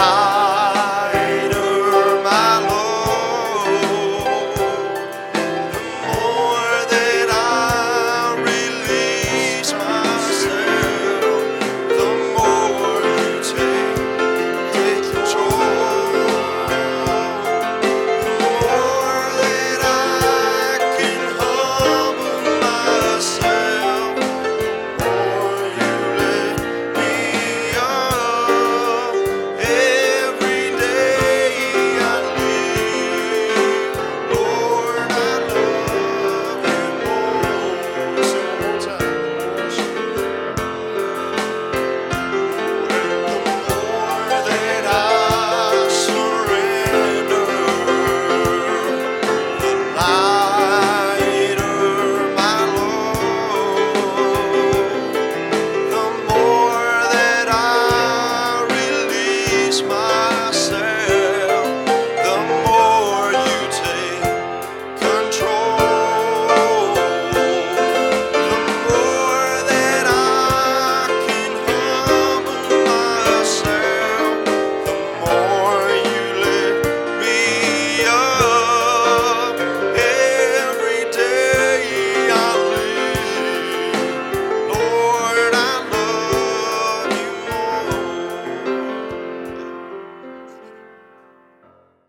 ah. Christmas.